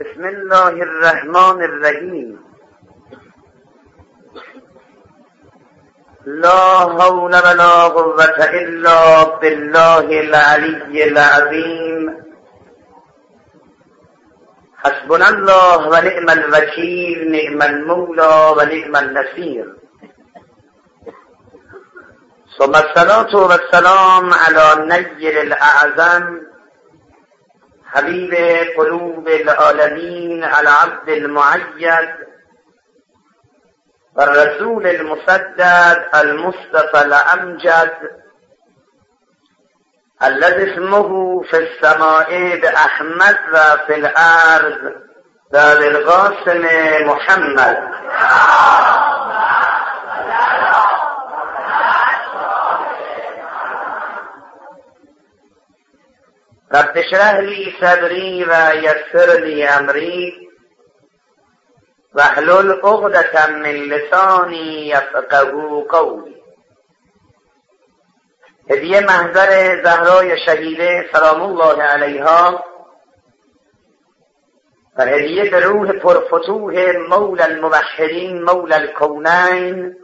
بسم الله الرحمن الرحيم. لا حول ولا قوة إلا بالله العلي العظيم. حسبنا الله ونعم الوكيل نعم المولى ونعم النصير. ثم الصلاة والسلام على نجر الأعظم حبیب قلوب العالمین العبد المعید والرسول المسدد المصطفى الأمجد الذي اسمه في السماء بأحمد وفي الأرض بالقاسم محمد. رب اشرح لي صدري ويسر لي امري واحلل عقدة من لساني يفقه قولي هدیه محضر زهرای شهیده سلام الله علیها. و هدیه به روح پرفتوح مول الموحدین مول الکونین.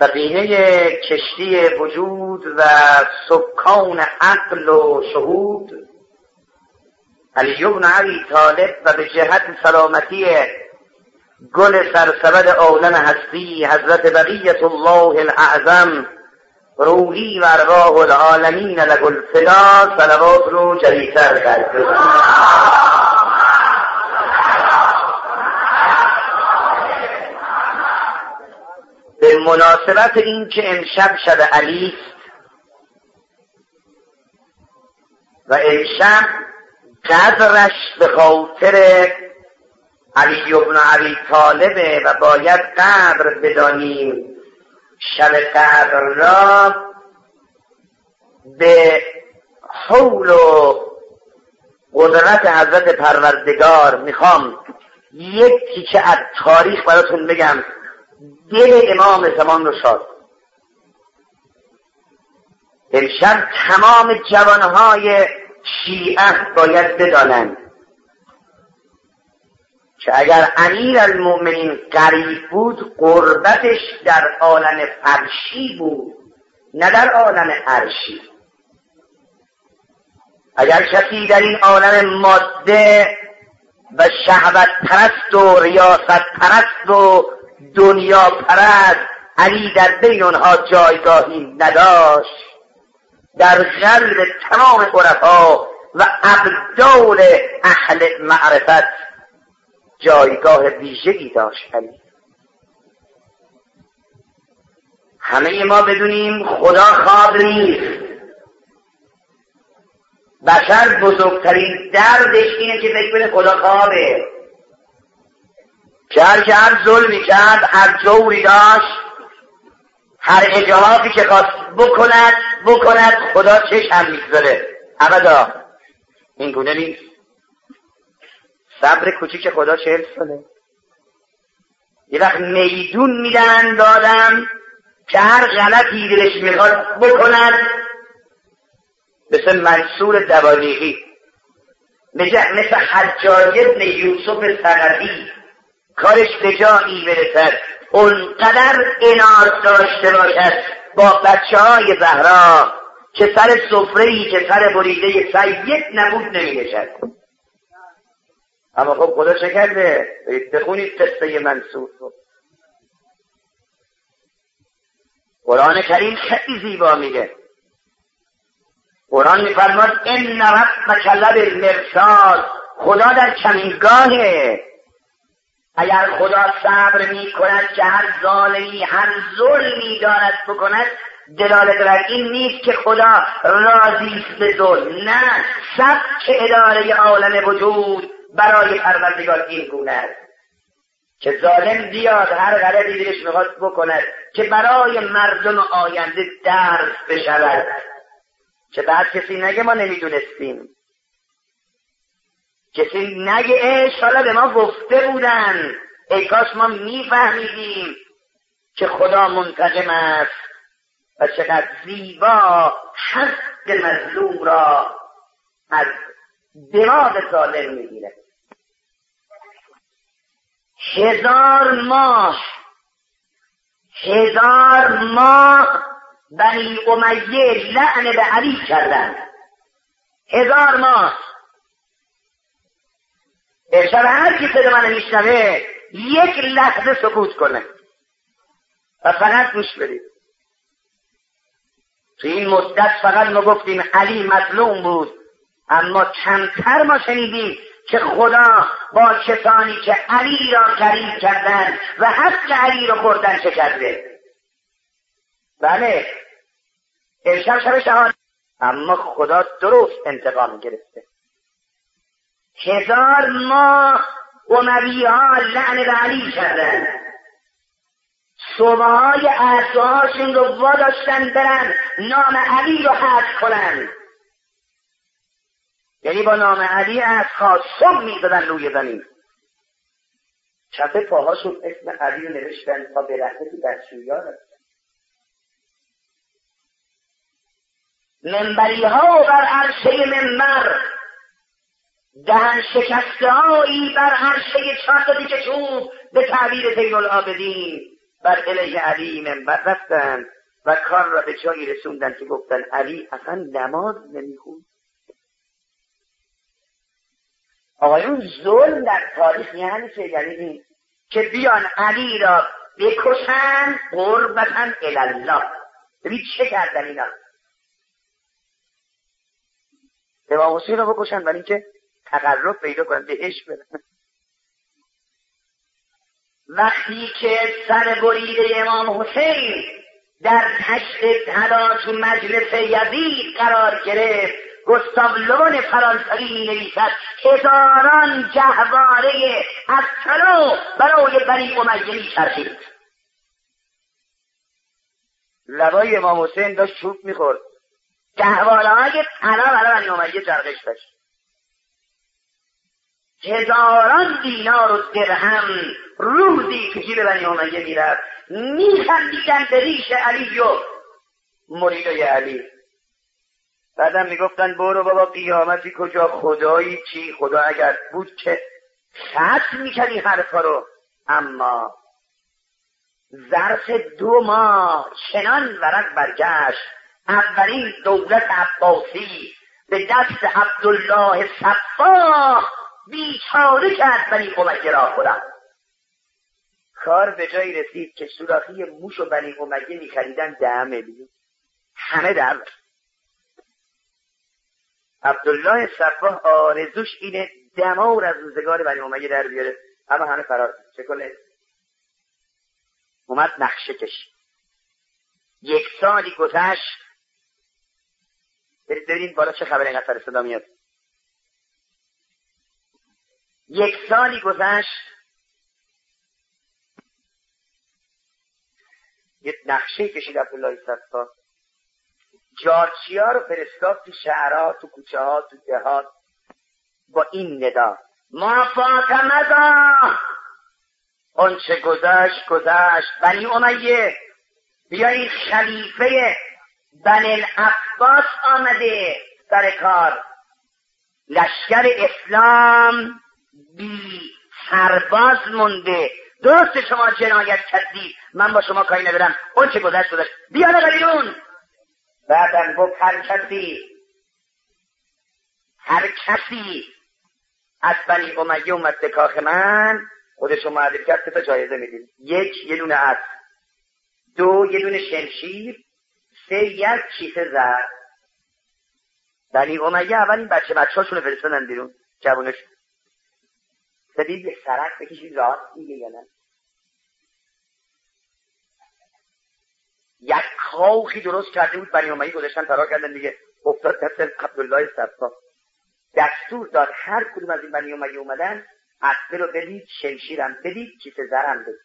سفینه کشتی وجود و سکان عقل و شهود. علی بن علی طالب و به جهت سلامتی گل سرسبد عالم هستی حضرت بقیت الله الاعظم روحی و ارواح العالمین لگل فدا صلوات رو جریتر کرد. مناسبت این که امشب شب علی و امشب قدرش به خاطر علی ابن علی طالبه و باید قدر بدانیم شب قدر را به حول و قدرت حضرت پروردگار می‌خوام. یک تیکه از تاریخ براتون بگم. دل امام زمان رو شاد امشب تمام جوانهای شیعه باید بدانند که اگر امیر المؤمنین قریب بود قربتش در عالم فرشی بود نه در عالم عرشی. اگر کسی در این عالم ماده و شهوت پرست و ریاست پرست و دنیا پرست علی در بین آنها جایگاهی نداشت. در قلب تمام عرفا و ابدال اهل معرفت جایگاه ویژگی داشت علی. همه ما بدونیم خدا خواب نیست. بشر بزرگترین دردش اینه که فکر کنه خدا خوابه. که هر که هر ظلمی کرد هر جوری داشت هر اجهافی که خواست بکند بکند خدا چش هم می‌گذاره. ابدا این گونه نیست. صبر کوچیک خدا چهل ساله. یه وقت میدون میدن دادم که هر غلطی دلش می‌خواد بکند. مثل منصور دوالیقی مثل حجاج ابن یوسف سقفی کارش به جایی برسد. اونقدر انار داشته باشد با بچه های زهرا که سر صفره که سر بریده سید نبود نمی اما خب خدا چه کرده بخونید قصه منصور. قرآن کریم خیلی زیبا میگه. قرآن میفرماد ان ربک لبالمرصاد. خدا در کمینگاهه اگر خدا صبر می کند که هر ظالمی هر ظلمی دارد بکند دلالت بر این نیست که خدا راضی است به ظلم. نه سبک اداره عالم وجود برای پروردگار این گونه است. که ظالم بیاد هر غلطی دلش می‌خواد بکند که برای مردم آینده درس بشود. که بعد کسی نگه ما نمی‌دونستیم. کسی نگه ای حالا به ما گفته بودن. ای کاش ما میفهمیدیم که خدا منتقم است و چقدر زیبا حق مظلوم را از دماغ سالم می‌گیره. هزار ماه هزار ماه بنی امیه لعن به علی کردن. هزار ماه. ارشاد هر کی صدا من میشنوه یک لحظه سکوت کنه. و فقط گوش بدید. تو این مدت فقط ما گفتیم علی مظلوم بود اما کمتر ما شنیدیم که خدا با کسانی که علی را کریم کردن و حق علی را خوردن چه کرده. بله امشب شب شهان اما خدا درست انتقام گرفته. هزار ماه اموی ها لعن به علی کردن. صبحهای عصرهاشون رو واداشتن برن نام علی رو حد کنن. یعنی با نام علی از خاصم می‌زدن روی زمین. چپ پاهاشون اسم علی رو نوشتن تا به رحمت دستشویان منبری ها بر عرشه منبر دهن شکسته هایی بر عرشه چهار دیگه چوب به تعبیر زین العابدین بر علی منبر رفتن و کار را به جایی رسوندن که گفتن علی اصلا نماز نمی‌خوند. آقایون ظلم در تاریخ یعنی چه؟ یعنی که بیان علی را بکشن قربتا الله ببین چه کردن اینا؟ امام حسین رو بکشن برای اینکه تقرب پیدا کنن بهش برن. وقتی که سر بریده امام حسین در تشت طلا تو مجلس یزید قرار گرفت گستاو لون فرانسوی می نویسد هزاران جهواره از طلا برای بنی امیه می چرخید. لبای امام حسین داشت چوب می‌خورد. جهواره های طلا برای بنی امیه چرخش داشت. هزاران دینار و درهم روزی که جیب بنی امیه می‌رفت. میخندیدن به ریش علی و مریدای علی. بعدم می‌گفتن برو بابا قیامتی کجا؟ خدایی چی؟ خدا اگر بود که ختم می‌کردی حرفا رو. اما ظرف دو ماه چنان ورق برگشت. اولین دولت عباسی به دست عبدالله صفاح بیچاره کرد بنی امیه را خودم کار به جایی رسید که سوراخی موش و بنی امیه میخریدن ده میلیون همه در عبدالله صفاح آرزوش اینه دمار از روزگار بنی امیه در بیاره. اما همه فرار چه کنه؟ اومد نقشه کش. یک سالی گذشت. برید ببینید بالا چه خبر اینقدر صدا میاد. یک سالی گذشت. یه نقشه کشید عبدالله صفا جارچیا رو فرستاد تو شهرها تو کوچه ها تو دهات با این ندا ما فاطمه اون چه گذشت گذشت. بنی امیه بیایید خلیفه بن العباس آمده سر کار. لشکر اسلام بی سرباز مونده. درست شما جنایت کردی. من با شما کاری ندارم. اون چه گذشت گذشت. بیا بیرون. بعدم گفت هر کسی. هر کسی. از بنی امیه اومد به کاخ من. خودش رو معرفی کرد تا جایزه می‌دید یک یه دونه عطر دو یه دونه شمشیر. سه یک کیسه زر بنی امیه اول این بچه بچه هاشون رو فرستادن بیرون. جوانش بدید به سرک بکشید راست میگه یا نه. یک کاخی درست کرده بود بنی امیه گذاشتن فرار کردن دیگه. افتاد دست عبدالله صفا. دستور داد هر کدوم از این بنی امیه اومدن اسبه رو بدید شمشیرم بدید کیسه زرم بدید.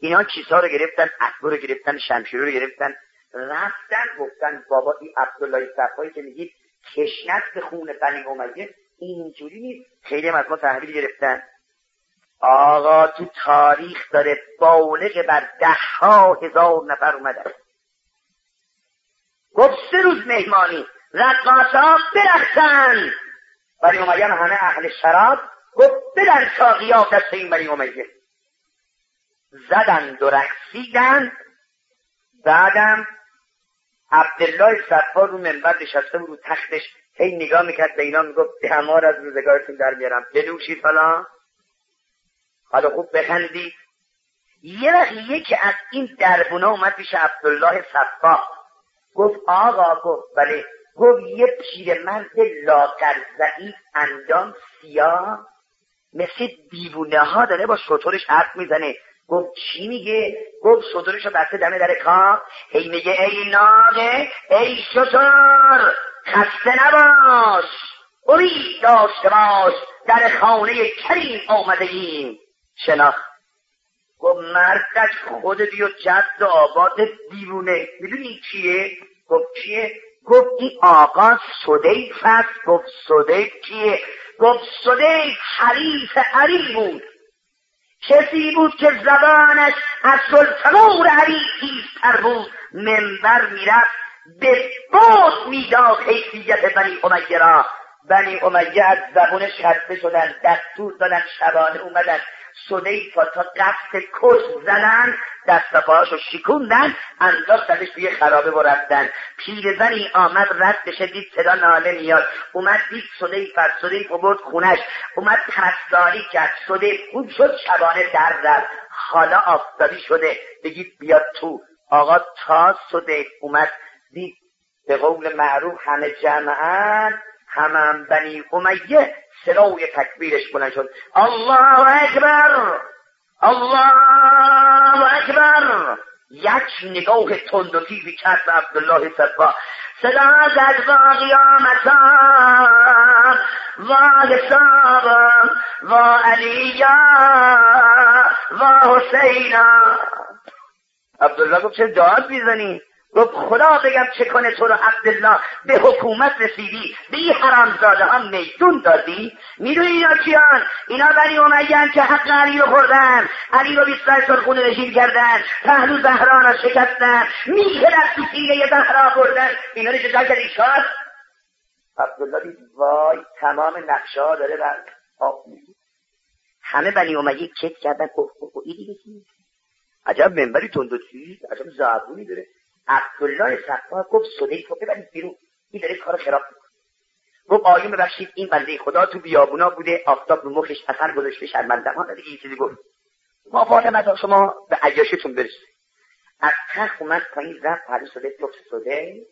اینا کیسه رو گرفتن اسبه رو گرفتن شمشیر رو گرفتن. رفتن گفتن بابا این عبدالله صفایی که میگید کشنت به خون بنی امیه اینجوری نیست. خیلی هم از ما تحویل گرفتن. آقا تو تاریخ داره بالغ بر ده ها هزار نفر اومدن گفت سه روز مهمانی. رقاصا برخصن بنی امیه همه اهل شراب گفت بدن ساقی ها دست این بنی امیه زدند و رقصیدند بعدم عبدالله صفا رو منبر نشسته بود رو تختش. هی نگاه می‌کرد به اینا می‌گفت همار از روزگارتون در میارم. بدوشید فلان حالا خوب بخندید. یه وقت یکی از این دربونه اومد پیش عبدالله صفا. گفت آقا گفت بله. گفت یه پیرمرد لاغر ضعیف اندام سیاه مثل دیوونه ها داره با شطورش حرف می‌زنه. گفت چی میگه؟ گفت شطورش رو بسته دمه در کام هی میگه ای ناقه ای شطور خسته نباش. امید داشته باش. در خانه کریم آمده ایم شناخت. گفت مردش خودت و جد آباد دیوونه. می‌دونی چیه؟ گفت چیه؟ گفت این آقا صدیف هست گفت صدیف کیه؟ گفت صدیف حریف علی بود. کسی بود که زبانش از سلطنور علی تیزتر بود. منبر می‌رفت. به می‌داد حیثیت بنی امیه را. بنی امیه از زبونش خسته شدن دستور دادن شبانه اومدن. سلیفا تا قصد کش زدن دست پاهاشو شکوندن انداختنش توی خرابه و رفتن. پیرزنی آمد رد بشه دید صدا ناله میاد. اومد دید سلیفا سلیف برد خونش. اومد پرستاری کرد. سلیف خوب شد شبانه در رفت. حالا آفتابی شده. بگید بیاد تو. آقا تا سلیف اومد دید به قول معروف همه جمعن همم بنی امیه صدای تکبیرش بلند شد. الله اکبر! الله اکبر! یک نگاه تند و تیزی کرد به عبدالله صفا صدا زد و قیامتان و حسابم و علیا و حسینا. عبدالله گفت چه داد می‌زنی؟ گفت خدا بگم چه کنه تو رو عبدالله به حکومت رسیدی؟ به این حرامزاده ها میدون دادی؟ می‌دونی اینا کیان؟ اینا بنی امیان که حق علی رو خوردن. علی رو بیست سرخونه رژیم کردن. پهلو زهران رو شکستن. میشه در تو سینه زهرا بردن. اینا رو جدا کردی؟ شاد؟ عبدالله دید وای تمام نقشه ها داره بر آب همه بنی امیه کت کردن. اوه اوه این دیگه عجب منبری تند و چیز عجب زعبونی داره. عبدالله صفا گفت صدیق رو ببرید بیرون. این داره کار خراب می‌کنه. گفت آیون ببخشید این بنده خدا تو بیابونا بوده آفتاب رو مخش اثر گذاشته شرمنده ها دیگه این چیزی گفت. ما فاطمه شما به عیاشتون برسید. از تخت اومد پایین رفت پهلو صدیق گفت صدیق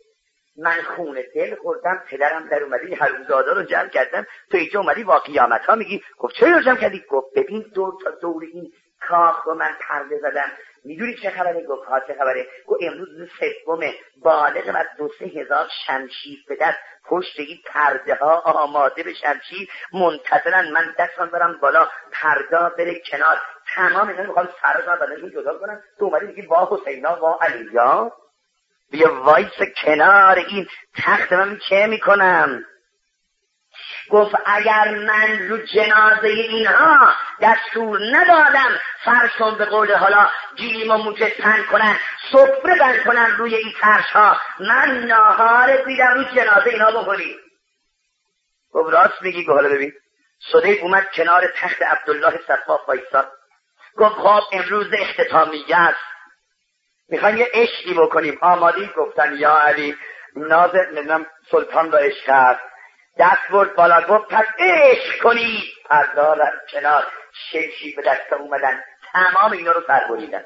من خونه دل خوردم پدرم در اومده این حروزادا رو جمع کردم. تو اینجا اومدی با قیامت ها میگی. گفت چرا جمع کردی؟ گفت ببین دور تا دور این کاخ رو من پرده زدم. می‌دونی چه خبره؟ گفت ها چه خبره؟ گفت امروز روز سوم بالغ و دو سه هزار شمشیر به دست. پشت این پرده ها آماده به شمشیر. منتظرن من دستان برم بالا. پردا بره کنار. تمام اینا می‌خوام سر بدنشون جدا کنم. تو اومدی میگی وا حسینا وا علیجا بیا وایس کنار این تخت من چه می‌کنم؟ گفت اگر من رو جنازه اینها دستور ندادم فرشون به قول حالا جیم و موجه تن کنن سفره بند کنن روی این فرش ها من ناهار بیدم رو جنازه اینها بخوری گفت راست میگی گفت حالا ببین صدیق اومد کنار تخت عبدالله صفا فایستاد گفت خواب امروز اختتامیه است. می‌خوایم یه عشقی بکنیم. آمادی گفتن یا علی ناظر نمی‌دونم سلطان را عشق هست دست برد بالا گفت پس عشق کنید. پردار کنار شمشی به دست اومدن تمام اینا رو بریدن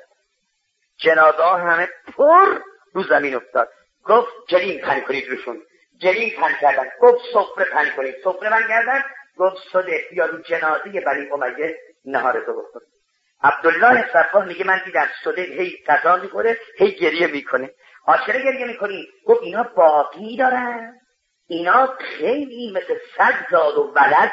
جنازه همه پر رو زمین افتاد. گفت جلیم پن کنید روشون. جلیم پن کردن. گفت سفره پن کنید. سفره من کردن. گفت صده یا رو جنازه بنی امیه نهار تو بخور. عبدالله صفا میگه من دیدم صده هی قضا می‌خوره هی گریه می‌کنه. آشکره گریه می‌کنی؟ گفت اینا باقی دارن. اینا خیلی مثل صد زاد و ولد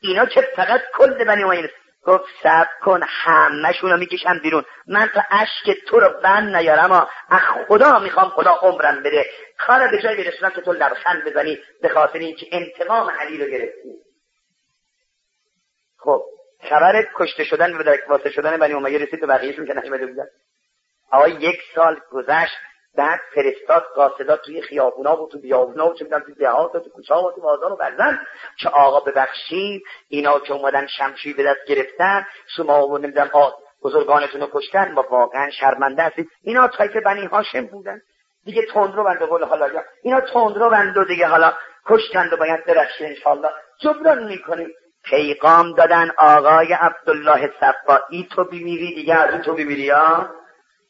اینا که فقط کل بنی امیه گفت سب کن همهشون رو می‌کشم بیرون. من تا اشک تو رو بند نیارم از خدا می‌خوام خدا عمرم بده. کار به جای برسونم که تو لبخند بزنی به خاطر اینکه انتقام علی رو گرفتی. خب خبر کشته شدن و واسه شدن بنی امیه رسید به بقیهشون که نشمده بودن. آقا یک سال گذشت. بعد فرستاد قاصدات توی خیابونا و تو بیابونا و چه می‌دونم تو دهات و تو کوچه و تو بازار و برزن که آقا ببخشید اینا که اومدن شمشیر به دست گرفتن شما و نمی‌دونم بزرگانتون رو کشتن ما واقعا شرمنده هستید. اینا تایف بنی هاشم بودن. دیگه تندرو بند قول حالا اینا تندرو بند و دیگه حالا کشتند و باید درخشه انشالله جبران می‌کنیم. پیغام دادن آقای عبدالله صفایی تو بیمیری دیگه از تو بیمیری ها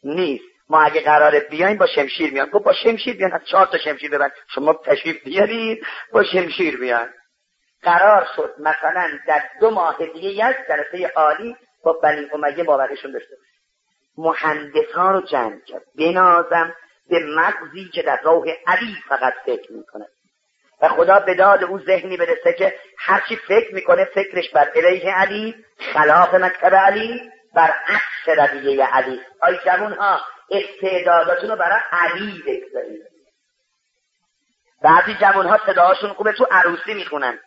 نیست. ما اگه قراره بیایم با شمشیر میان. گفت با شمشیر بیان. از چهار تا شمشیر ببند. شما تشریف بیارید با شمشیر بیان. قرار شد مثلا در دو ماه دیگه یک جلسه عالی با بنی امیه باورشون داشته باشه. مهندس ها رو جمع کرد. بنازم به مغزی که در راه علی فقط فکر می‌کنه. و خدا به داد او ذهنی برسه که هرچی فکر می‌کنه فکرش بر علیه علی خلاف مکتب علی بر عکس رویه علی. آی جوون ها استعداداتون رو برای علی بگذارید. بعضی جوان ها صداهاشون خوبه تو عروسی می‌خونن.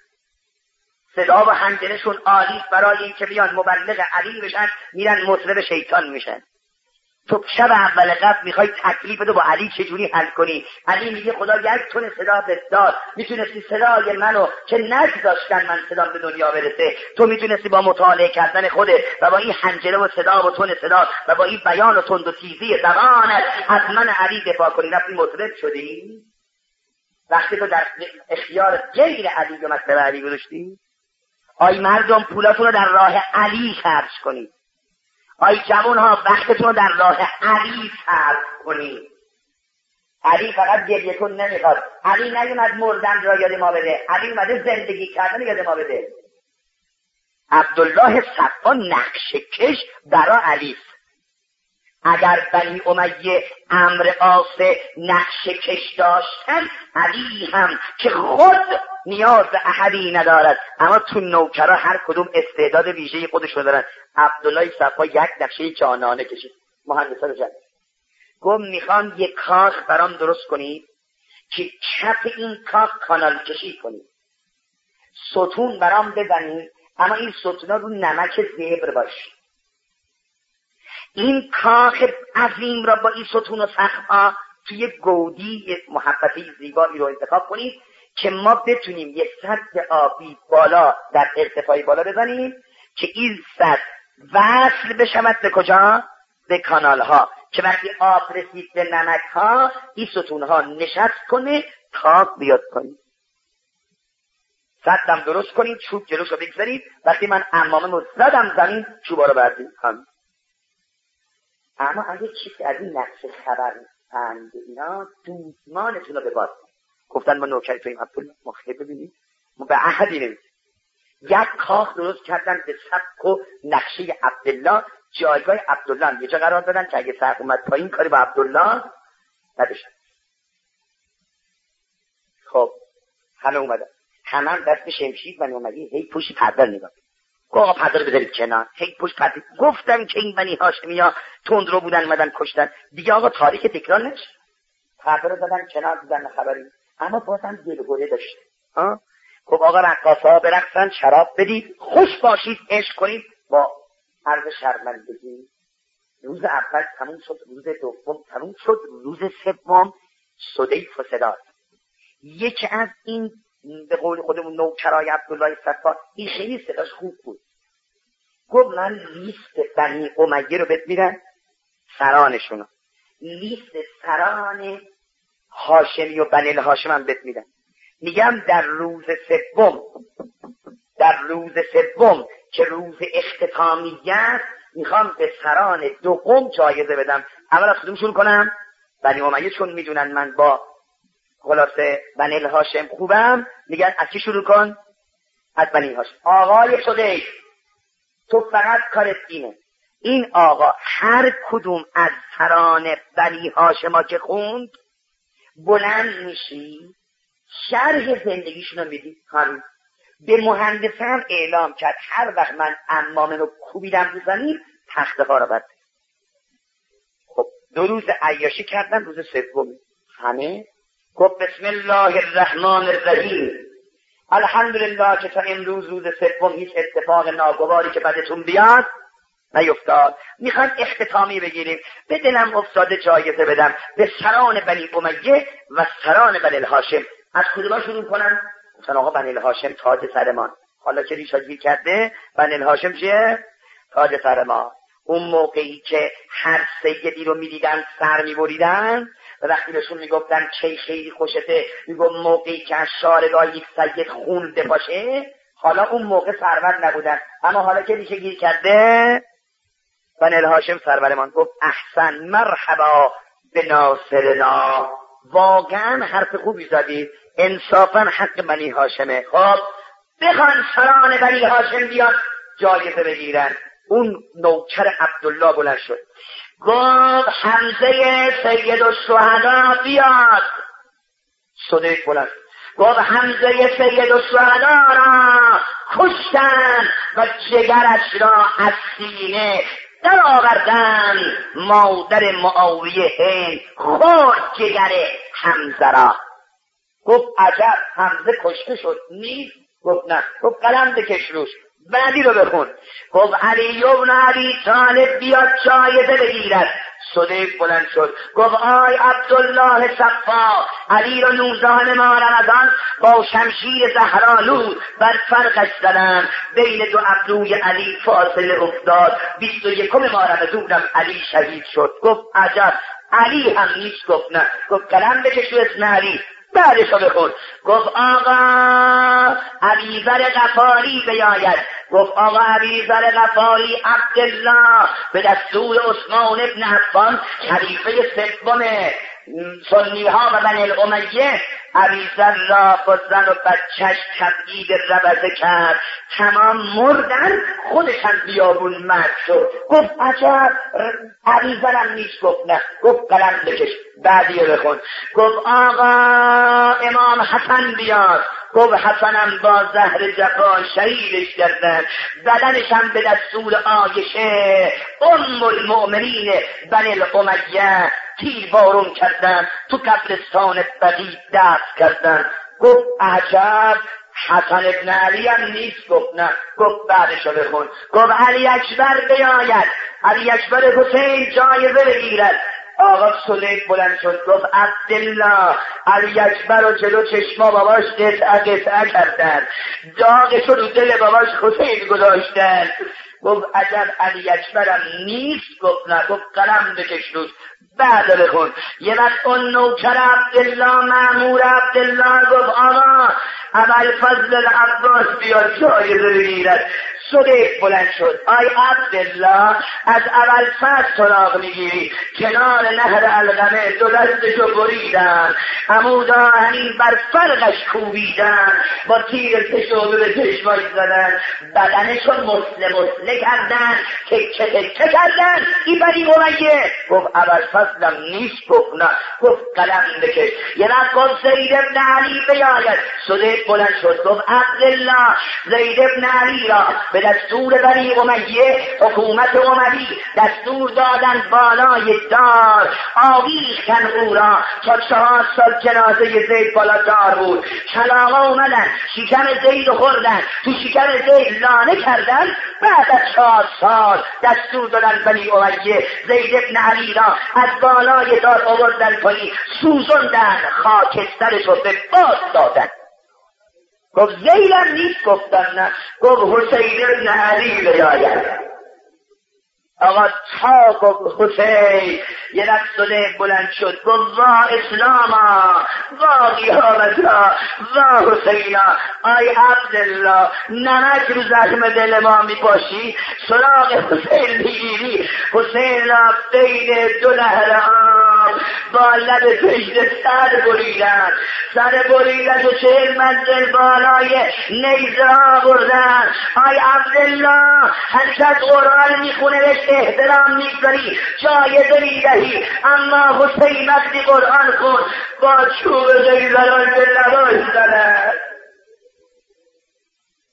صدا و هنجنشون عالی برای اینکه بیان مبلغ علی بشن میرن مطرب شیطان میشن. تو شب اول قبل می‌خوای تکلیف رو با علی چجوری حل کنی؟ علی میگه خدا یک تون صدا به داد می‌تونستی صدای منو که نگذاشتن من صدا به دنیا برسه. تو می‌تونستی با مطالعه کردن خوده و با این حنجره و صدا و تون صدا و با این بیان و تند و تیزی زبانت از من علی دفاع کنی. رفتی مطرب شدی؟ وقتی تو در اختیار غیر علی و مطلب علی گذاشتی؟ آی مردم پولاتون رو در راه علی خرج کنید آی جوان ها وقتتون در راه علی صرف کنید. علی فقط گریه کن نمی‌خواد. علی نیومد مردن را یاد ما بده. علی اومده زندگی کردن یاد ما بده. عبدالله صفا نقش کش برا علی اگر بنی امیه امر آس نقش کش داشتن علی هم که خود نیاز به احدی ندارد. اما تو نوکرا هر کدوم استعداد ویژه خودشون دارن. عبدالله صفا یک نقشه جانانه کشید. مهندسان جد گفت می‌خوام یک کاخ برام درست کنید که کف این کاخ کانال کشی کنید ستون برام بزنید اما این ستونا رو نمک زبر باشه این کاخ عظیم را با این ستون و سخما توی گودی محبتی زیبایی رو انتخاب کنید که ما بتونیم یک سطح آبی بالا در ارتفاعی بالا بزنیم که این سطح وصل بشود به کجا؟ به کانال ها که وقتی آب رسید به نمک ها این ستون ها نشست کنه تاک بیاد کنید سطحم درست کنید چوب جلوش رو بگذارید. وقتی من امامه زدم زمین چوبا رو بردید اما اگه چیزی از این نقش خبر اینا دوزمانتون رو به باز گفتن ما نوکری تویم عبدالله ما خیلی ببینیم. ما به عهدی نمیدیم. یک کاخ درست کردن به سبک و نقشه عبدالله جایگاه عبدالله یه جا قرار دادن که اگه سرق اومد پایین کاری با عبدالله نداشتن. خب همه اومدن. همه هم دست شمشید و اومدی هی پوشی پردر نگاه گفت آقا پرده رو بذارید کنار. هی پشت پرده. گفتم که این بنی هاشمی ها تند رو بودن مدن کشتن. دیگه آقا تاریخ تکرار نشه پرده رو زدن کنار دیدن خبری. اما بازم دلگوره داشته خب آقا ها برقصن شراب بدید. خوش باشید عشق کنید. با عرض شرمندگی روز اول تموم شد روز دوم تموم شد روز سوم صدیف و صداد. یکی از این به قول خودمون نوکرای عبدالله صفا این خیلی صداش خوب بود. گفت من لیست بنی امیه رو بهت میدن سرانشون لیست سران هاشمی و بنی هاشم هم بهت میدن میگم در روز سوم در روز سوم که روز اختتامیه است می‌خوام به سران دوم جایزه بدم. اول از کدوم شروع کنم. بنی امیه چون می‌دونن من با خلاصه بنی هاشم خوبم. میگن از کی شروع کن؟ از بنی هاشم. آقای شده تو فقط کارت اینه. این آقا هر کدوم از سران بنی هاشما که خوند بلند میشی شرح زندگیشون رو میدی. همین به مهندسم اعلام کرد هر وقت من امامه رو کوبیدم رو زمین تخته ها رو خب دو روز عیاشی کردن روز سوم. همه گفت بسم الله الرحمن الرحیم. الحمدلله که تا امروز روز سوم هیچ اتفاق ناگواری که بدتون بیاد نیفتاد. می‌خوان اختتامی بگیریم. به دلم افتاده جایزه بدم به سران بنی امیه و سران بنی الهاشم. از کدوم شروع کنم؟ گفتن آقا بنی الهاشم تاج سرمان حالا که ریشا گیر کرده؟ بنی الهاشم چیه؟ تاج سرمان اون موقعی که هر سیدی رو می‌دیدن سر میبریدن و وقتی بهشون می‌گفتن چه خیلی خوشته می‌گفت موقعی که از شارگاه یک سید خونده باشه حالا اون موقع سرور نبودن. اما حالا که ریشه گیر کرده؟ و هاشم سرورمان گفت احسن مرحبا به ناصرنا. واقعا حرف خوبی زدید. انصافا حق بنی هاشمه. خب بخوان سران بنی هاشم بیاد جایزه بگیرن. اون نوکر عبدالله بلند شد. گفت حمزه سید و شهدا بیاد. صدیق بلند گفت حمزه سید و شهدا را کشتن و جگرش را از سینه در آوردن. مادر معاویه هند خورد جگر حمزه را. گفت عجب حمزه کشته شد. نیست؟ گفت نه. گفت قلم بکش روش. بعدی رو بخون. گفت علی ابن علی طالب بیاد جایزه بگیرد صدیق بلند شد. گفت آی عبدالله صفا علی رو نوزان ما رمضان با شمشیر زهرالود بر فرقش زدن بین دو ابروی علی فاصله افتاد. بیست و یکم ما رمضانم علی شهید شد. گفت عجب. علی هم نیست گفت نه. گفت کلم بکش اسم علی. بعدش رو بخون. گفت آقا عبیزر غفاری بیاید. گفت آقا عبیزر غفاری عبدالله به دستور عثمان ابن عفان خلیفه سوم سنی ها و بن الامیه عبیزر را با و بچهش تبعید ربزه کرد. تمام مردن خودش هم بیابون مرد شد. گفت عجب عبیزرم نیست. گفت نه. گفت قلم بکش بعدی بخون. گفت آقا امام حسن بیاد. گفت حسنم با زهر جفا شهیدش کردن. بدنش هم به دستور آیشه. ام المؤمنین بن الامیه. تیر بارون کردن تو قبرستان بدی دست کردن. گفت عجب حسن ابن علی هم نیست گفت نه. گفت بعدشو بخون. گفت علی اکبر بیاید. علی اکبر حسین جایزه بگیرد آقا سلیک بلند شد. گفت عبدالله علی اکبر و جلو چشما باباش قطعه قطعه کردن. داغش رو دل باباش حسین گذاشتن. گفت عجب علی اکبرم نیست. گفت نه گفت قلم بکش روش بعد بخون. یه وقت اون نوکر عبدالله معمور عبدالله گفت آقا اول فضل العباس بیاد جایزه بگیرد صدیق بلند شد. آی عبدالله از اول فصل سراغ می‌گیری. کنار نهر الغمه دو دستشو بریدن. عمود آهنین بر فرقش کوبیدن. با تیر تشوبه به چشماش زدن. بدنشو مسله مسله کردن. تکه تکه کردن. این بری امیه گفت اول فصلم نیست گفت نه. گفت قلم بکش. یه وقت گفت زید ابن علی بیاید. صدیق بلند شد. گفت عبدالله زید ابن علی را به دستور بنی امیه حکومت اموی دستور دادن بالای دار. آویختن او را تا چهار سال جنازه زید بالا دار بود. کلاغا اومدن شکم زید خوردن. تو شکم زید لانه کردن. بعد از چهار سال دستور دادن بنی امیه زید ابن علی را از بالای دار آوردن پایین. سوزندن خاکسترش رو به باز دادن. گفت زیلم نیست گفتن نه. گفت حسین ابن علی بیاید آقا تا گفت حسین یه دست بلند شد. گفت وا اسلاما وا قیامتا وا حسینا. آی عبدالله نمک رو زخم دل ما می باشی سراغ حسین می‌گیری؟ حسین را بین دو نهر آب با لب پشت سر بریدن. سر بریدن و چهل منزل بالای نیزه ها بردن آی عبدالله هرکس قرآن می‌خونه بهش احترام می‌گذاری جایزه می‌دهی اما حسین وقتی قرآن خون با چوب زیزران به لباش زند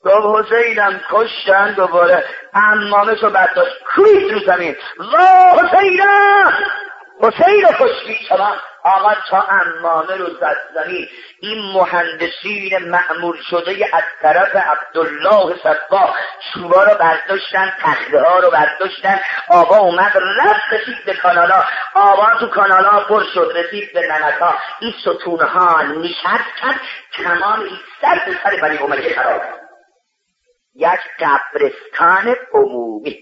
گفت حسینم کشتن دوباره. امامش رو برداشت. کویت رو زمین. وا حسینم! حسین رو کشتی شما آقا تا امامه رو زد. زمین این مهندسین معمول شده از طرف عبدالله صبا چوبا رو برداشتن تخته ها رو برداشتن. آقا اومد رفت رسید به کانالا. آقا تو کانالا پر شد رسید به نمک ها این ستون ها نشست کرد تمام این سر به سر بنی عمر خراب یک قبرستان عمومی.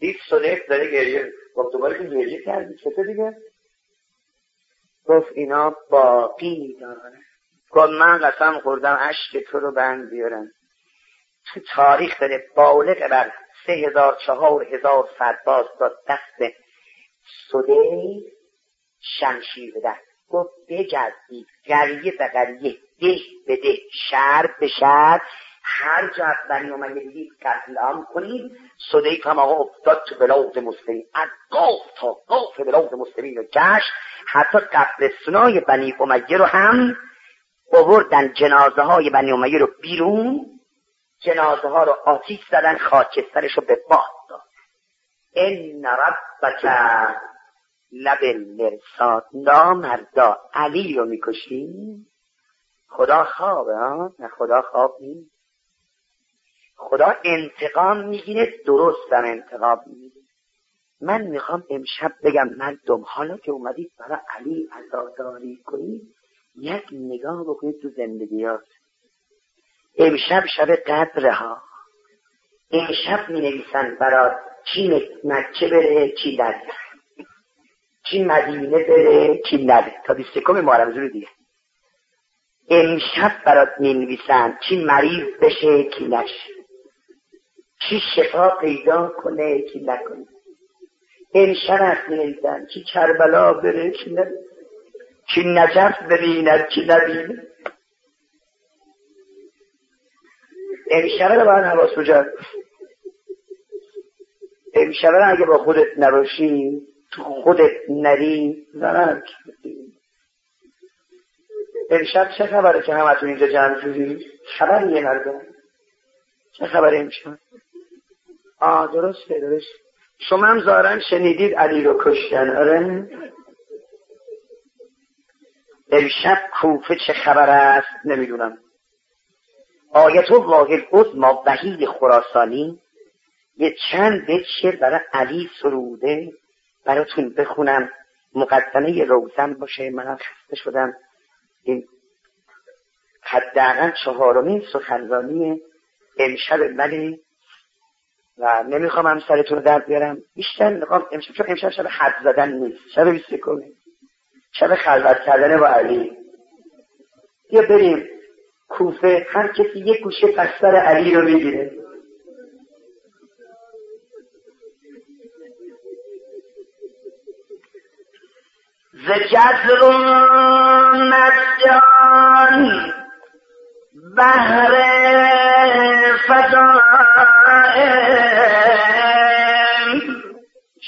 دید سنف داره گریه گفت دوباره که گریه کردی. چطور دیگه؟ گفت اینا باقی داره گفت من قسم خوردم عشق تو رو بند بیارم. تو تاریخ داره بالغ بر سه هزار چهار هزار سرباز داد دست سده شمشیر بده گفت بگردید گریه به گریه ده به ده شهر به شهر هر جا بنی اومده دیدید قتل عام کنید صدیق هم آقا افتاد تو بلاد مسلمین. از گاف تا گاف بلاد مسلمین رو گشت حتی قبرستونای بنی امیه رو هم بوردن جنازه های بنی امیه رو بیرون. جنازه ها رو آتیش زدن خاکسترش رو به باد داد. ان ربک لب مرساد نامردا علی رو می‌کشی. خدا خوابه ها؟ نه خدا خواب نیست. خدا انتقام می‌گیره درست در انتقام می‌گیره. من می‌خوام امشب بگم مردم حالا که اومدید برای علی عزاداری کنید یک نگاه بکنید تو زندگیات. امشب شب قدره ها امشب می نویسن چی مکه بره چی نده چی مدینه بره چی نده تا بیست کم محرم دیگه. امشب برات می نویسن چی مریض بشه کی نشه. چی شفا پیدا کنه چی نکنه. این شرف میدن چی کربلا بره چی نبینه چی نجف ببیند چی نبینه امشبه رو باید حواس بجرد امشبه رو اگه با خودت نباشی تو خودت نری زنن امشب چه خبره که همتون اینجا جمع شدی خبر یه مردم. چه خبره امشب آه درسته درست شما هم ظاهرا شنیدید علی رو کشتن آره؟ امشب کوفه چه خبر است؟ نمی‌دونم. آیت و واحد ما وحید خراسانی یه چند بیت شعر برای علی سروده براتون بخونم. مقدمه روزن باشه منم خسته شدم. این حداقل چهارمین سخنرانی امشب ولی و نمی‌خوام هم سرتون رو درد بیارم. بیشتر می‌خوام امشب چون امشب شب حد زدن نیست. شب بیست شب خلوت کردن با علی. یا بریم. کوفه. هر کسی یک گوشه پستر علی رو بگیره ز جزر مجان بهر فضائم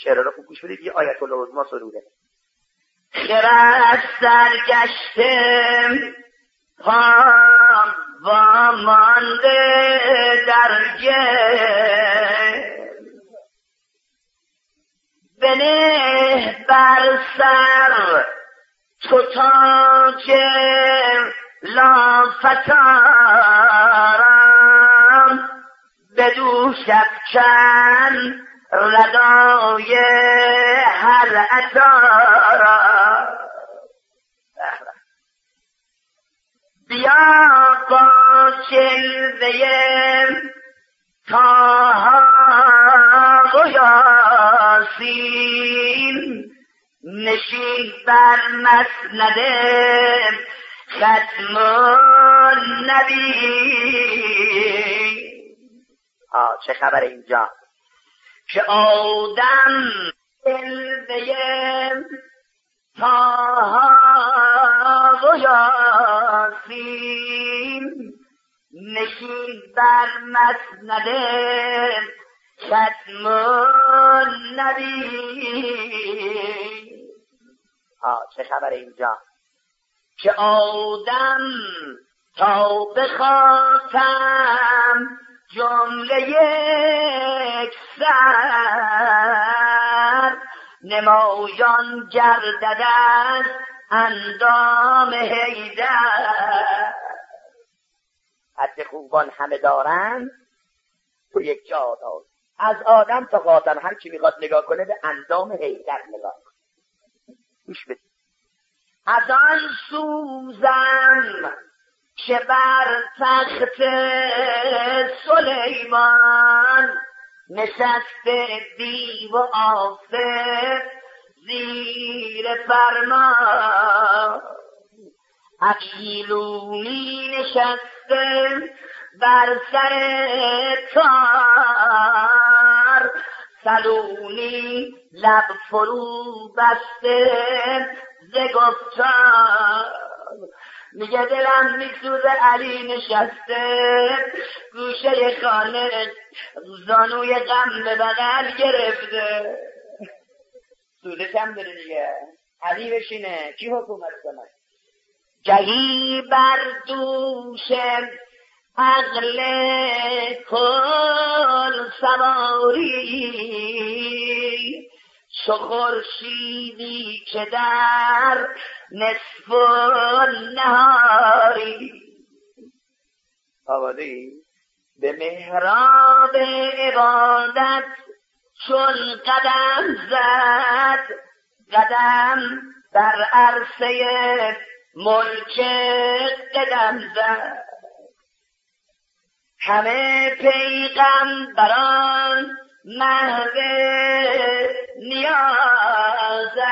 شعر رو خوب گوش بدید یه آیت الله ما سروده. خرد سرگشته پام و مانده در بنه بر سر تو تاج لافتارم. بدو شفچن ردای هر اتارم بیا با جلوه تاها و یاسین نشین بر مسند ختم نبی آه چه خبر اینجا؟ که آدم جلوه تاها و یاسین نشین بر مسند ختم نبی. آه چه خبر اینجا؟ که آدم تا بخواتم جمله یک سر. نمایان گردد اندام حیدر. حد خوبان همه دارن؟ تو یک جا دار. از آدم تا قاتم هر کی می‌خواد نگاه کنه به اندام حیدر نگاه کنه از آن سوزن که بر تخت سلیمان نشسته دیو و آفه زیر فرمان. عقیلونی نشسته بر سر کار سلونی لب فرو بسته ز میگه دلم میسوزه علی نشسته. گوشه خانه زانوی غم به بغل گرفته. سودش هم داره دیگه. علی بشینه. کی حکومت کنه؟ جهی بر دوش عقل کل سواری. چو خورشیدی که در نصف نهاری. آبادی به مهراب عبادت چون قدم زد قدم در عرصه ملک قدم زد. همه پیغمبران محو نیازش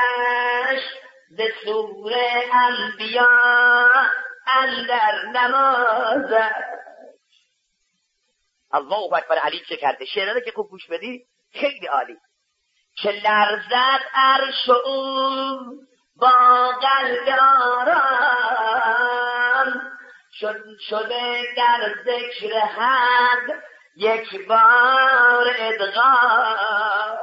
به سور انبیا اندر نمازش الله اکبر. علی چه کرده؟ شعره که خوب گوش بدی خیلی عالی. که لرزد عرش او با قلب آرام شده در ذکر حق یک بار ادغام.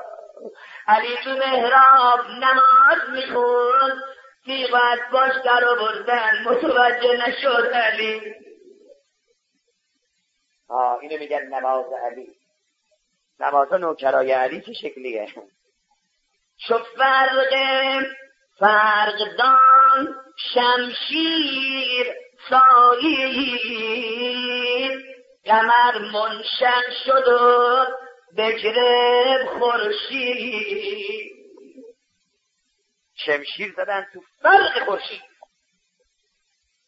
علی تو محراب نماز می‌خوند. تیغت باش در بردن متوجه نشد علی. آه اینو میگن نماز علی. نماز نوکرای علی چه شکلیه؟ چو فرق فرق دان. شمشیر سایید قمر منشق شد و بگرب خورشید. شمشیر زدن تو فرق خورشید.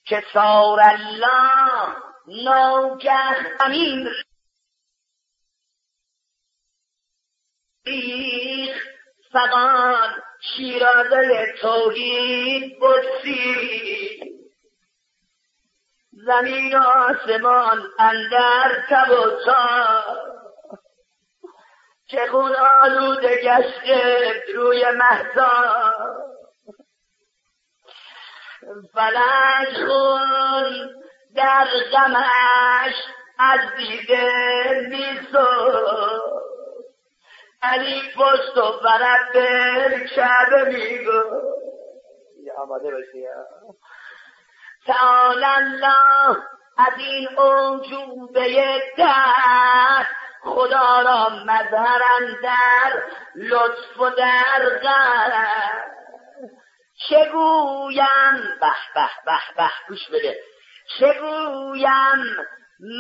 که سار الله نوگه امین ریخ. فقان شیرازه توحید بسید زمین و آسمان اندر و که خون آلوده گشته روی مهدا فلک خون در غمش از دیده میسو علی پشت و برد به شب میگو آماده باشی تعالی الله از این عجوبه در خدا را مظهرن در لطف و در غر چگویم به به به به گوش بده. چگویم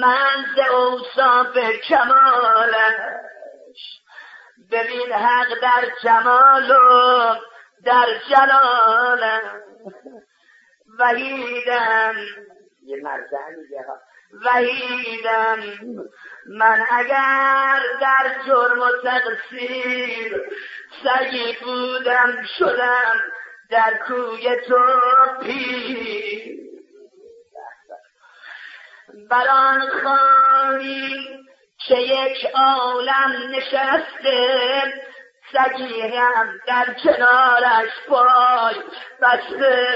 من ز اوصاف کمالش. ببین حق در جمال و در جلالم وحیدم. یه مرزن میگه وحیدم. من اگر در جرم و تقصیر سگی بودم شدم در کوی تو پیر. بران خانی که یک عالم نشسته سگی هم در کنارش پای بسته.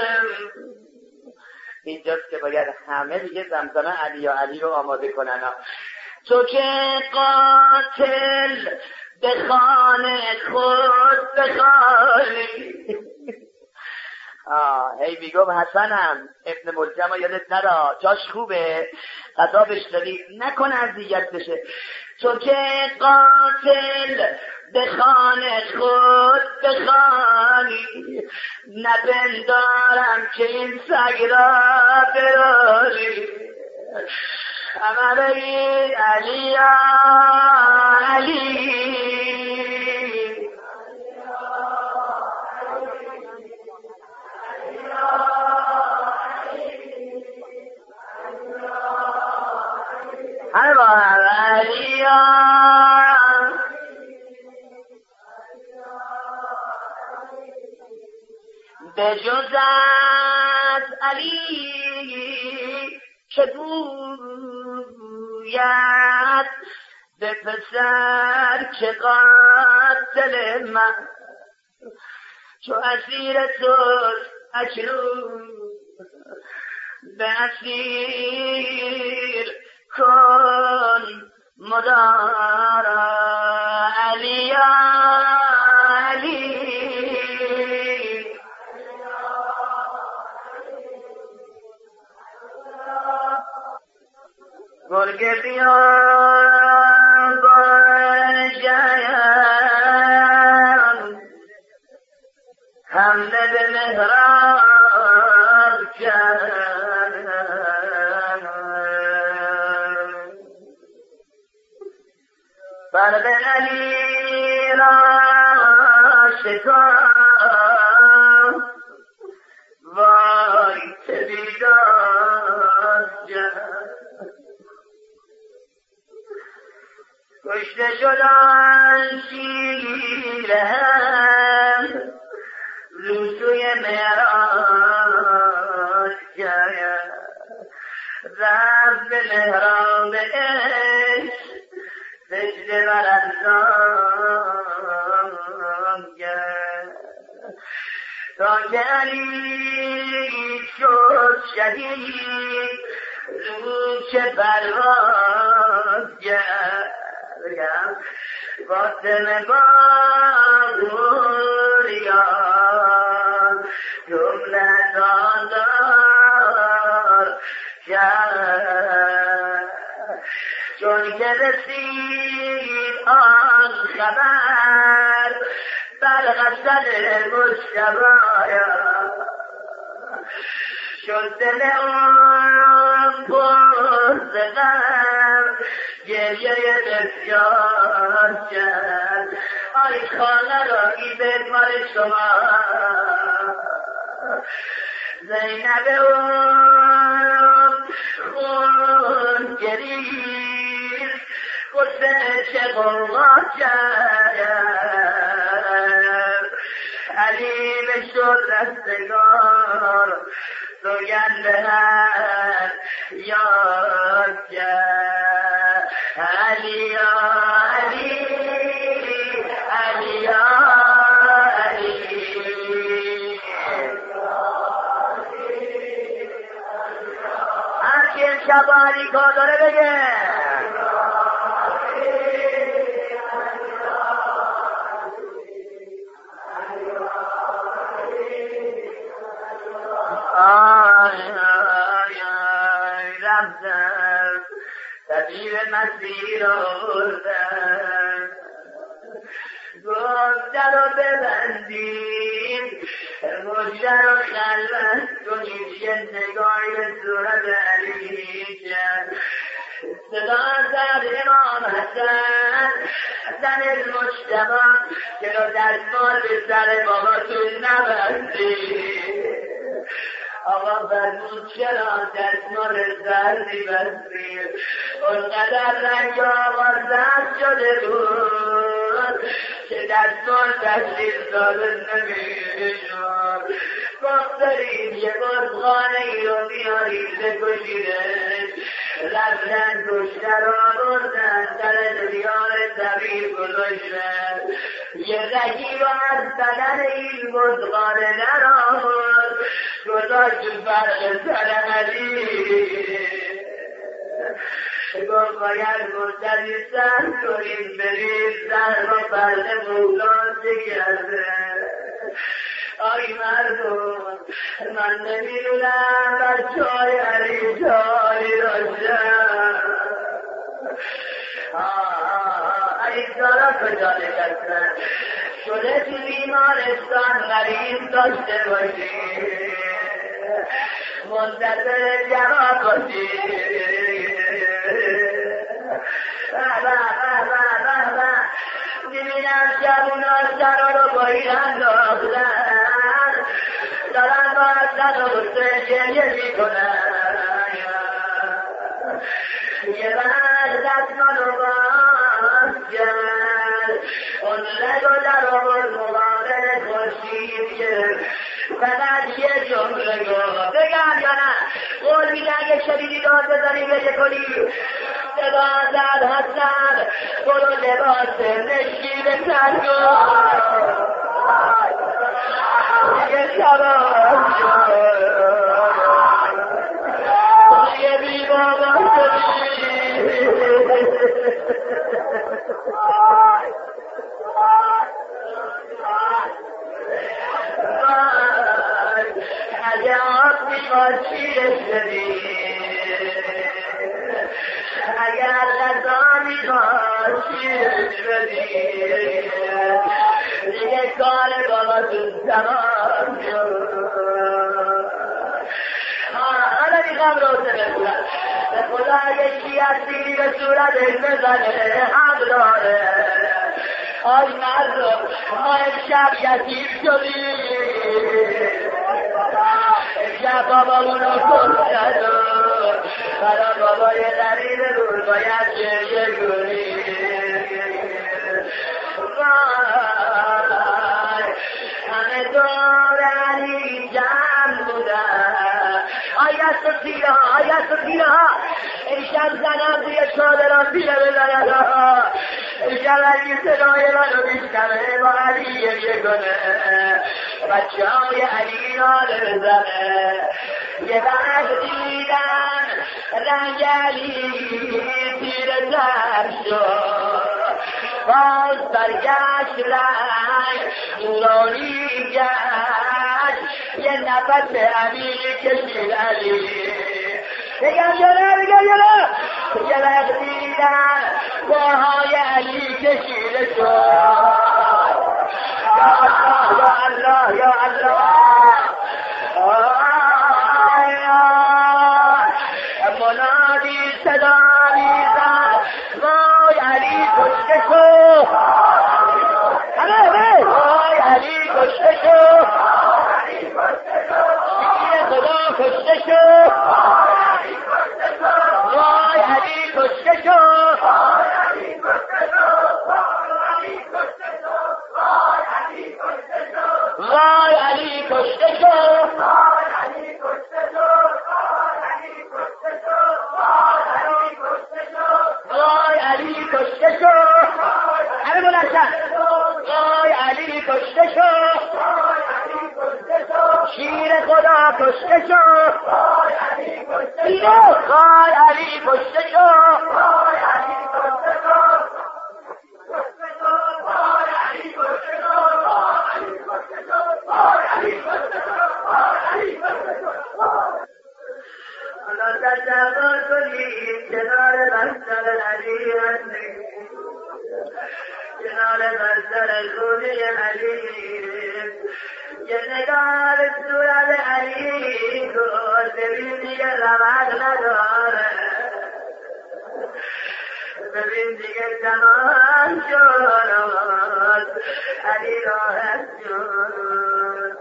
اینجاست که باید همه دیگه زمزمه علی یا علی رو آماده کنن. تو که قاتل به خانه خود بخوانی. آه هی میگم حسنم. ابن ملجم یادت نرا. جاش خوبه. غذا داری نکن اذیت بشه. تو که قاتل به خانه خود بخوانی. نپندارم که این سگ را براری علی علی. به جز از علی که گوید به پسر که قاتل من. چو اسیر توست اکنون به اسیر کن مدارا علی گرگ بیا جایان حمله به مهراب کرد فرد علی را وای کشته شدن شیرهم لوسوی مهران کرد رفت به مهران عشق سجده بر انسان کرد تا که علی شد شهید روش پرواز کرد بگم. فاطمه باغوریان جمله داندار کرد چون که رسید آن خبر بر غسل مشتبایا شد دل اون پر گریه بسیار کرد. آی خانه را ایبت مال شما. زینب اون خون گریز. قصه چه قربا کرد. علی شد رستگار. سوگند هر یاد کرد. علی علی علی علی هر کی شبانی کار داره بگه رفتن. طبیب مسیر آوردن. گفت در رو ببندیم. مشتر رو خلوت کنیم. یه نگاهی به صورت علی کرد صدا زد امام حسن. زن المجتبا که رو دستمال به سر باباتون آقا فرمود چرا دستمال زردی بستی؟ اونقدر رنگ آقا زرد شده بود که دستمال تشکیل داده نمی‌شد. گفت داریم یه بزغانه ای رو بیارید بکشیدش رفتن کشته را بردن در دیار زمین گذاشتن یه رگی رو از بدن این بزغانه نرامد گذاشت فرق سر علی. گفت باید مستدی سر کنیم بریم سر با فرد مولا آی مردم من نمی‌دونم بچه های علی جایی داشتم علی دارا کجا نشستن شده تو بیمارستان غریب داشته باشی. منتظر جواب باشی. می‌بینم جوونا سرا رو با این انداختن دارن با زن و بسته گریه می‌کنن یه بعد دستان رو باز کرد اون رگ و در آورد مقابل خورشید فقط یه جمله گفت بگم یا نه؟ قول میده اگه شدیدی داد بزنی بگه کنی. زد حسن برو لباس به سر دیگه بابا اگه چیرش بدید اگر غذا می‌خواد چیرش بدید دیگه کار باباتون تمام شد. حالا می‌خوام روزه به خدا اگه چی هستی به صورتش بزنه حق داره آی مردم ما امشب یتیم شدیم بابامونو کشتن برا بابای غریب رول باید گریه کنی؟ همه دور آیا سفیره ها آیا سفیره ها. امشب زنم توی چادران پیره بزنن امشب علی صدای میشنوه با علی گریه علی بزنه یه وقت دیدن رنگ علی تیر سر شد. باز برگشت رنگ نورانی گشت. نفس عمیقی کشید علی بگم یا نه بگم یا نه یه وقت دیدن باهای علی کشیده شد یا الله یا الله منادی صدا می‌زد وای علی کشته شو همه همه وای علی کشته شو شیر خدا کشته شو وای علی کشته شو وای علی کشته شو وای علی کشته شو همه بلندتر وای علی کشته شو شیر خدا کشته اینو وای علی کشته شو حالا تصور کنید کنار بستر علی هستید کنار بستر خونه علی یه نگاه به صورت علی کن ببین دیگه رمق نداره ببین دیگه تمام شد علی راحت شد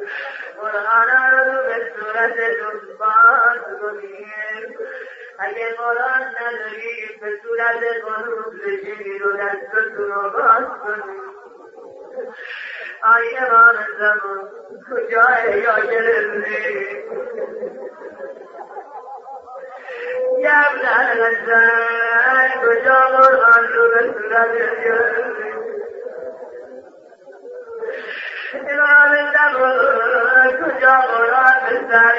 قرآن رو به صورت باز کنید اگه قرآن ندارید به صورت قلوب بشینید و دستتون رو باز کنید آیه مان زمان. کجای یا گرفتی یبن الانسان کجا قرآن رو به صورت گرفتی امام زمان کجا قرآن به سر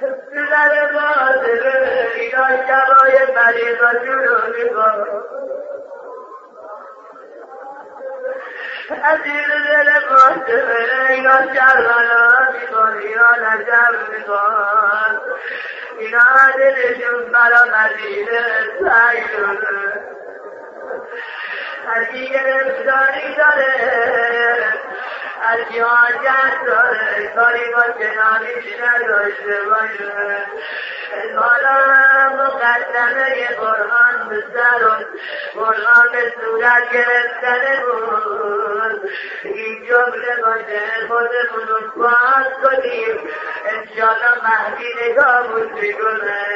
پدر باطل اینا شبای مریضاشون رو میبا عزیز دل باطل اینا شرمانا میبان اینا نجم میبان اینا دلشون برا مدینه سعی شده هرکی گرفتاری داره. هرکی حاجت داره کاری با کناریش نداشته باشه. حالا مقدمه قرآن به سر قرآن به صورت گرفتن بود. این جمله باشه خودمون رو باز کنیم. انشاءالله مهدی نگاهمون می‌کنه.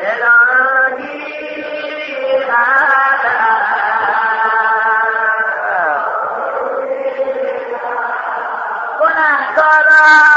الهی তারা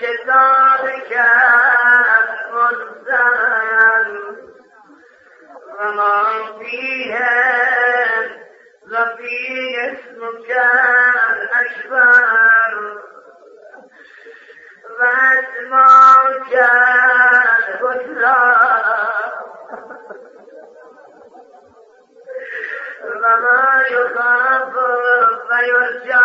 كذلك المرسل وما فيها وفي اسمك الأشبار وأسمعك الحسنى وما يخاف ويرجى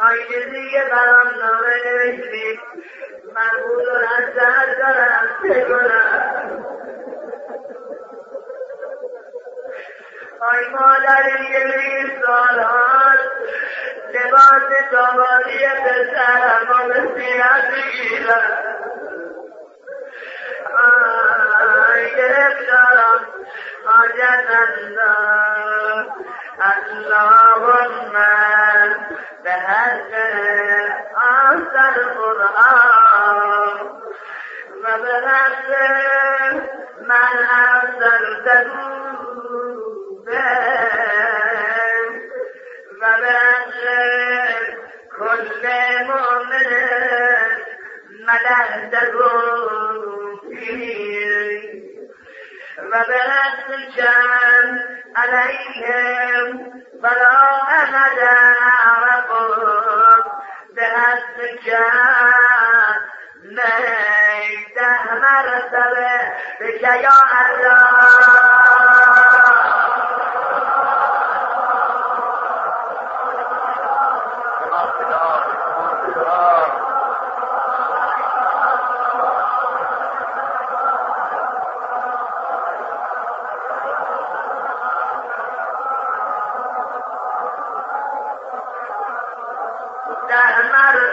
آیه دیگه برام نامه نوشتید مربوط رو از سهر دارم چه کنم آی مادر یه سالان لباس دامادی پسرم و مسیحت بگیرم آی گرفتارم حاجت الله اللهم به حق آسر قرآن و به حق من ارسلته و به كل مؤمن ملأته فيه وبنفسك عليهم فلا أحد أعرفهم بأسك ميته مرتبه بك يا الله.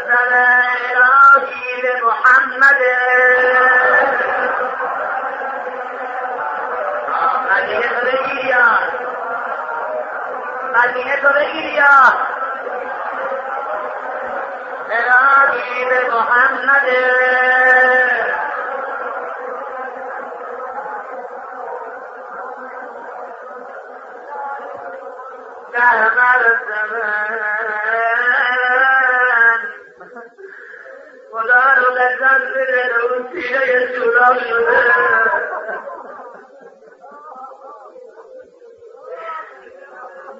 صلى إلى سيد محمد هذه الغيرية هذه الغيرية إلى سيد محمد كهما الزمان خدا رو لذت بده اون سینه سورا شده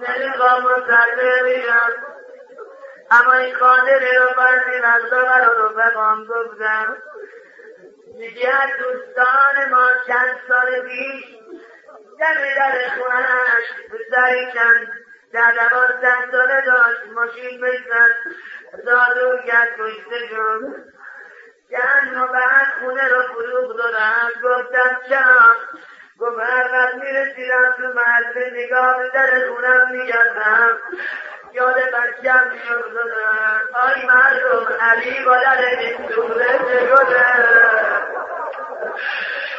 نمی‌خوام مسلمه میگم اما این خاطره رو بعضی وقتا رو بگم گفتم میگه دوستان ما چند سال پیش دم در خونش پسری چند در دوازده ساله داشت ماشین بزن دارو گرد کشته شد چند ما بعد خونه رو فروغ دادم گفتم چرا گفت هر وقت می‌رسیدم تو محله نگاه به در خونم میگردم. یاد بچم میافتادم آی مردم علی با در این دوره شده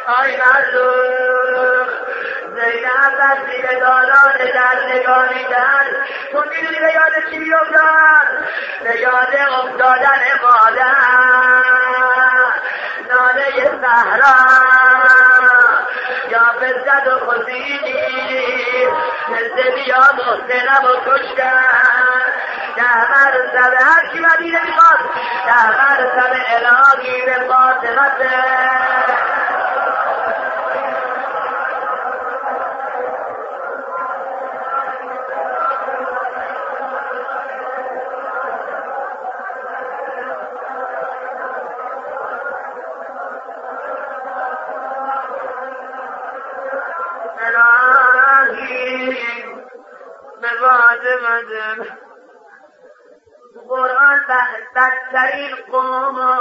آی مردم. زینب وقتی که دادان در نگاهی کرد تو می‌دونی به یاد چی بیفتاد؟ به یاد افتادن مادر. ناله صحرا یا بزد و خزیدی مثل بیا محسنم و کشتن. ده مرتبه هر کی مدینه می‌خواد ده مرتبه الهی به فاطمته مدن قرآن بدترین قوم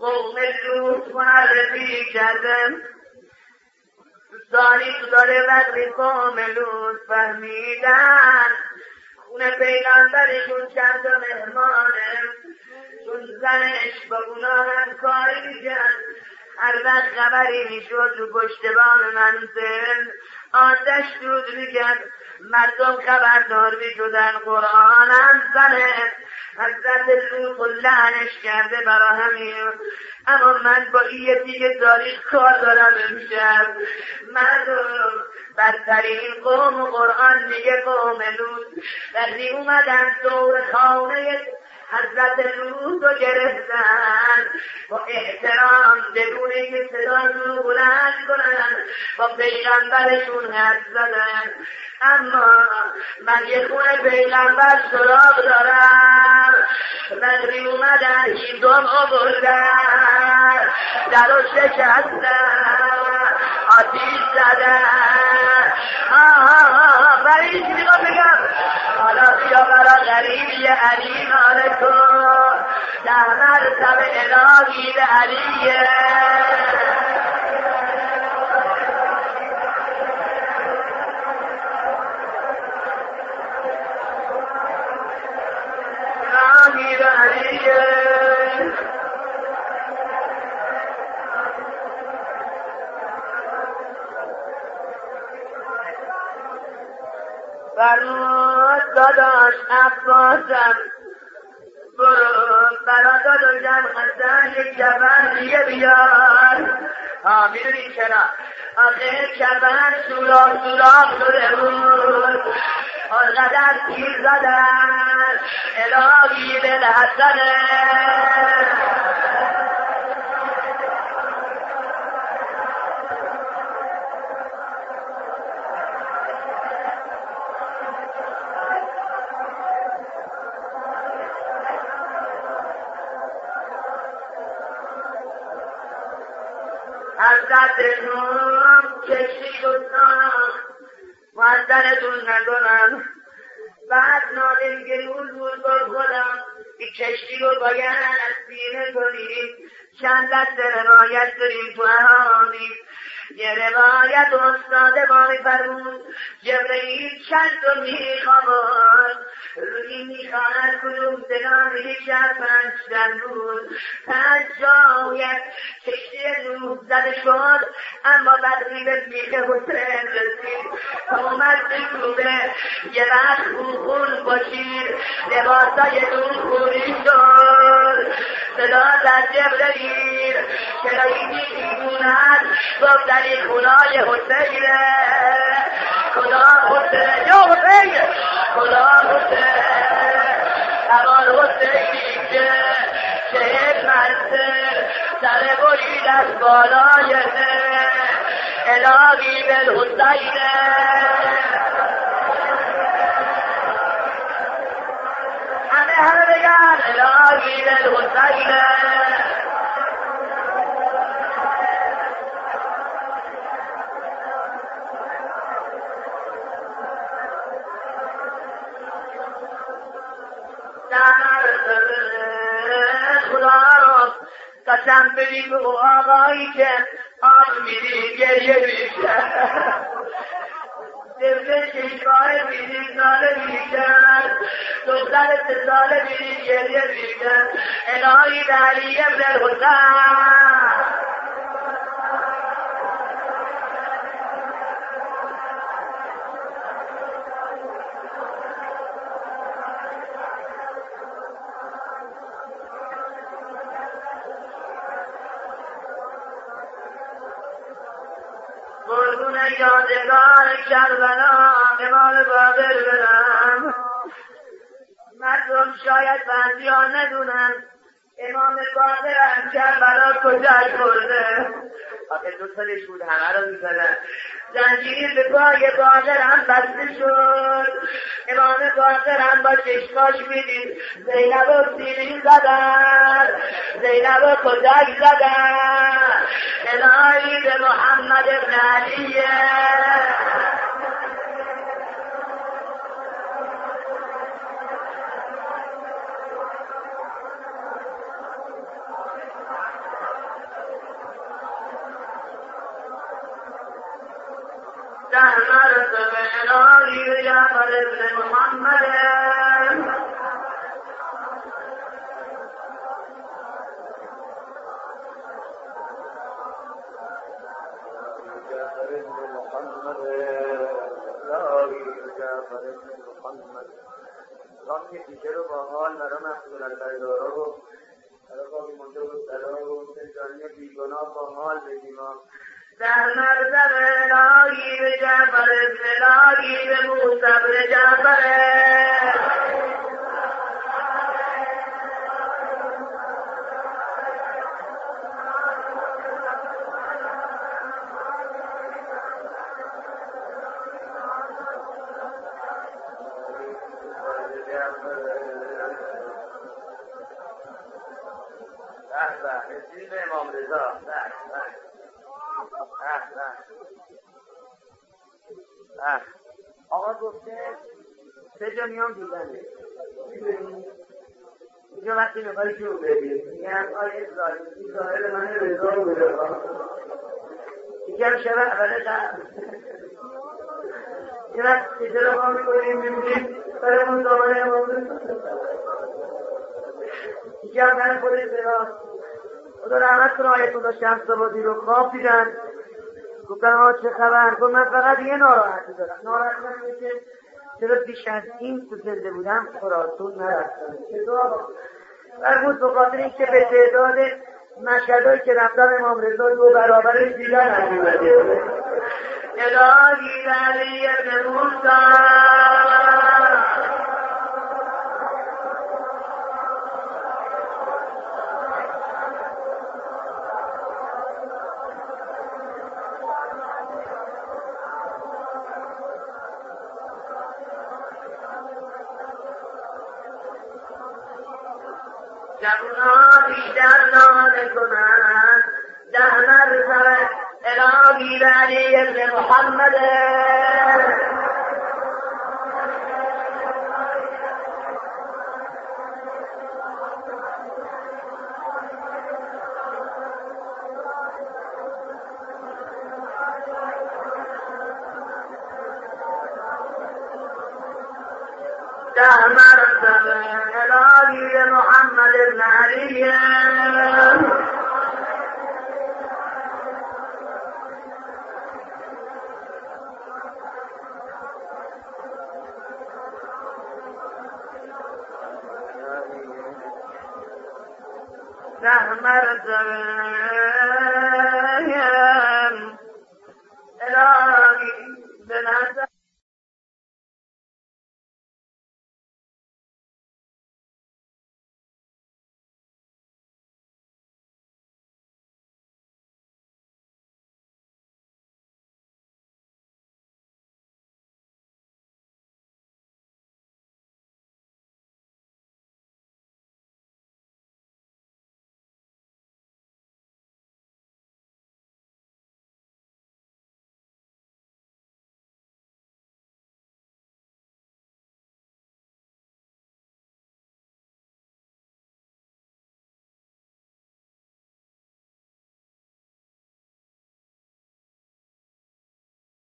قوم لوط معرفی کردن سالی تو داره وقتی قوم لوط فهمیدن خونه پیغمبرشون چند مهمانه چون زنش با اونا هم کاری می‌کرد. هر وقت خبری می‌شد. رو پشتبان منزل آتش دود می‌کرد. مردم خبردار می‌شدن قرآن هم زنه. حضرت لوط لعنش کرده برا همین. اما من با این دیگه تاریخ کار دارم امشب. مردم بدترین قوم قرآن میگه قوم لوط. وقتی اومدن دور خانه حضرت لوط رو گرفتن. با احترام بدون که صداشون رو بلند کنن. با پیغمبرشون حرف زدن. اما من یه خونه پیغمبر سراغ دارم. بدری اومدن هیدم آوردن. در رو شکستن. حديثنا فريد بغبكم أنا في أمر غريب يا أليم عليكم لا مرتب إلهي لأليه Yeah. فرمود داداش عباسم برو برا داداشم حسن یک جبن دیگه بیار. ها می‌دونی چرا؟ آخه جبن سوراخ سوراخ شده بود. آنقدر تیر زدن الهی بالحسنه حضرت نوم کشی گفتم معذرتون نکنم بعد نادم گرون بود با خودم. این کشتی رو باید سینه کنیم. چند دست روایت داریم تو احادیث یه روایت استاد ما میفرمود جبرئیل چند تا میخوابد روی می‌خواهد کدوم یک از پنج زن بود. پنج جایت کشتی نوح زده شد اما بعد به میخ حسین رسید. اومد بکوبه یه وقت خون باشید. لباسای دون خوری شد. صدا در جبرئیل چرا این گفت در این خونای حسینه. خدا حسین یا حسین خدا حسین أمان حسینی که چهل منزل سر برید از بالای الهی بالحسینه همه همه بگن الهی بالحسینه خدا رو قسم بدی به آقایی که آب میدی گریه میشه طفل ششگاه میدی ساله میشن دختر ساله میدی گریه میشن الهی به علی ابن الحسن یادگار کربلا امام باقر برم مردم شاید بعضی ها ندونن امام باقر هم کربلا کجا برده آخه دو سالش بود همه رو می‌زدن. زنجیر به پای باقر هم بسته شد. امام باقر هم با چشماش می‌دید. زینب و سیرین زدن. زینب و کجای زدن؟ به محمد ابن علیه ده مرتبه به جعفر ابن محمد راه دیگه رو با حال برای مسئول البردارا رو برای باقی مونده و سلام و جانی بیگناه با حال بگیم در مرتبه الهی به جعفر ابن عقیب موسیٰ بن جعفر ہے۔ سه جا میام دیدنه اینجا وقتی می‌خوای شروع بدی میگم آیه ظاهری ظاهر من رضا رو بده یکم شب اول شب یه وقت چیزه رو ما می‌کنیم می‌بینیم. برمون دامن امام یکم من خودش براست خدا رحمت کنه آیت الله شمس آبادی رو خواب دیدن. گفتن آقا چه خبر؟ گفت من فقط یه ناراحتی دارم. ناراحت من که چرا بیش از این تو زنده بودم خراسون نرفتم؟ بود به خاطر اینکه به تعداد مشهدهایی که رفتم امام رضا دو برابرش دیگر نمیومده الهی علی ابن موسی جوونا بیشتر ناله کنند ده مرتبه الهی به علی محمد.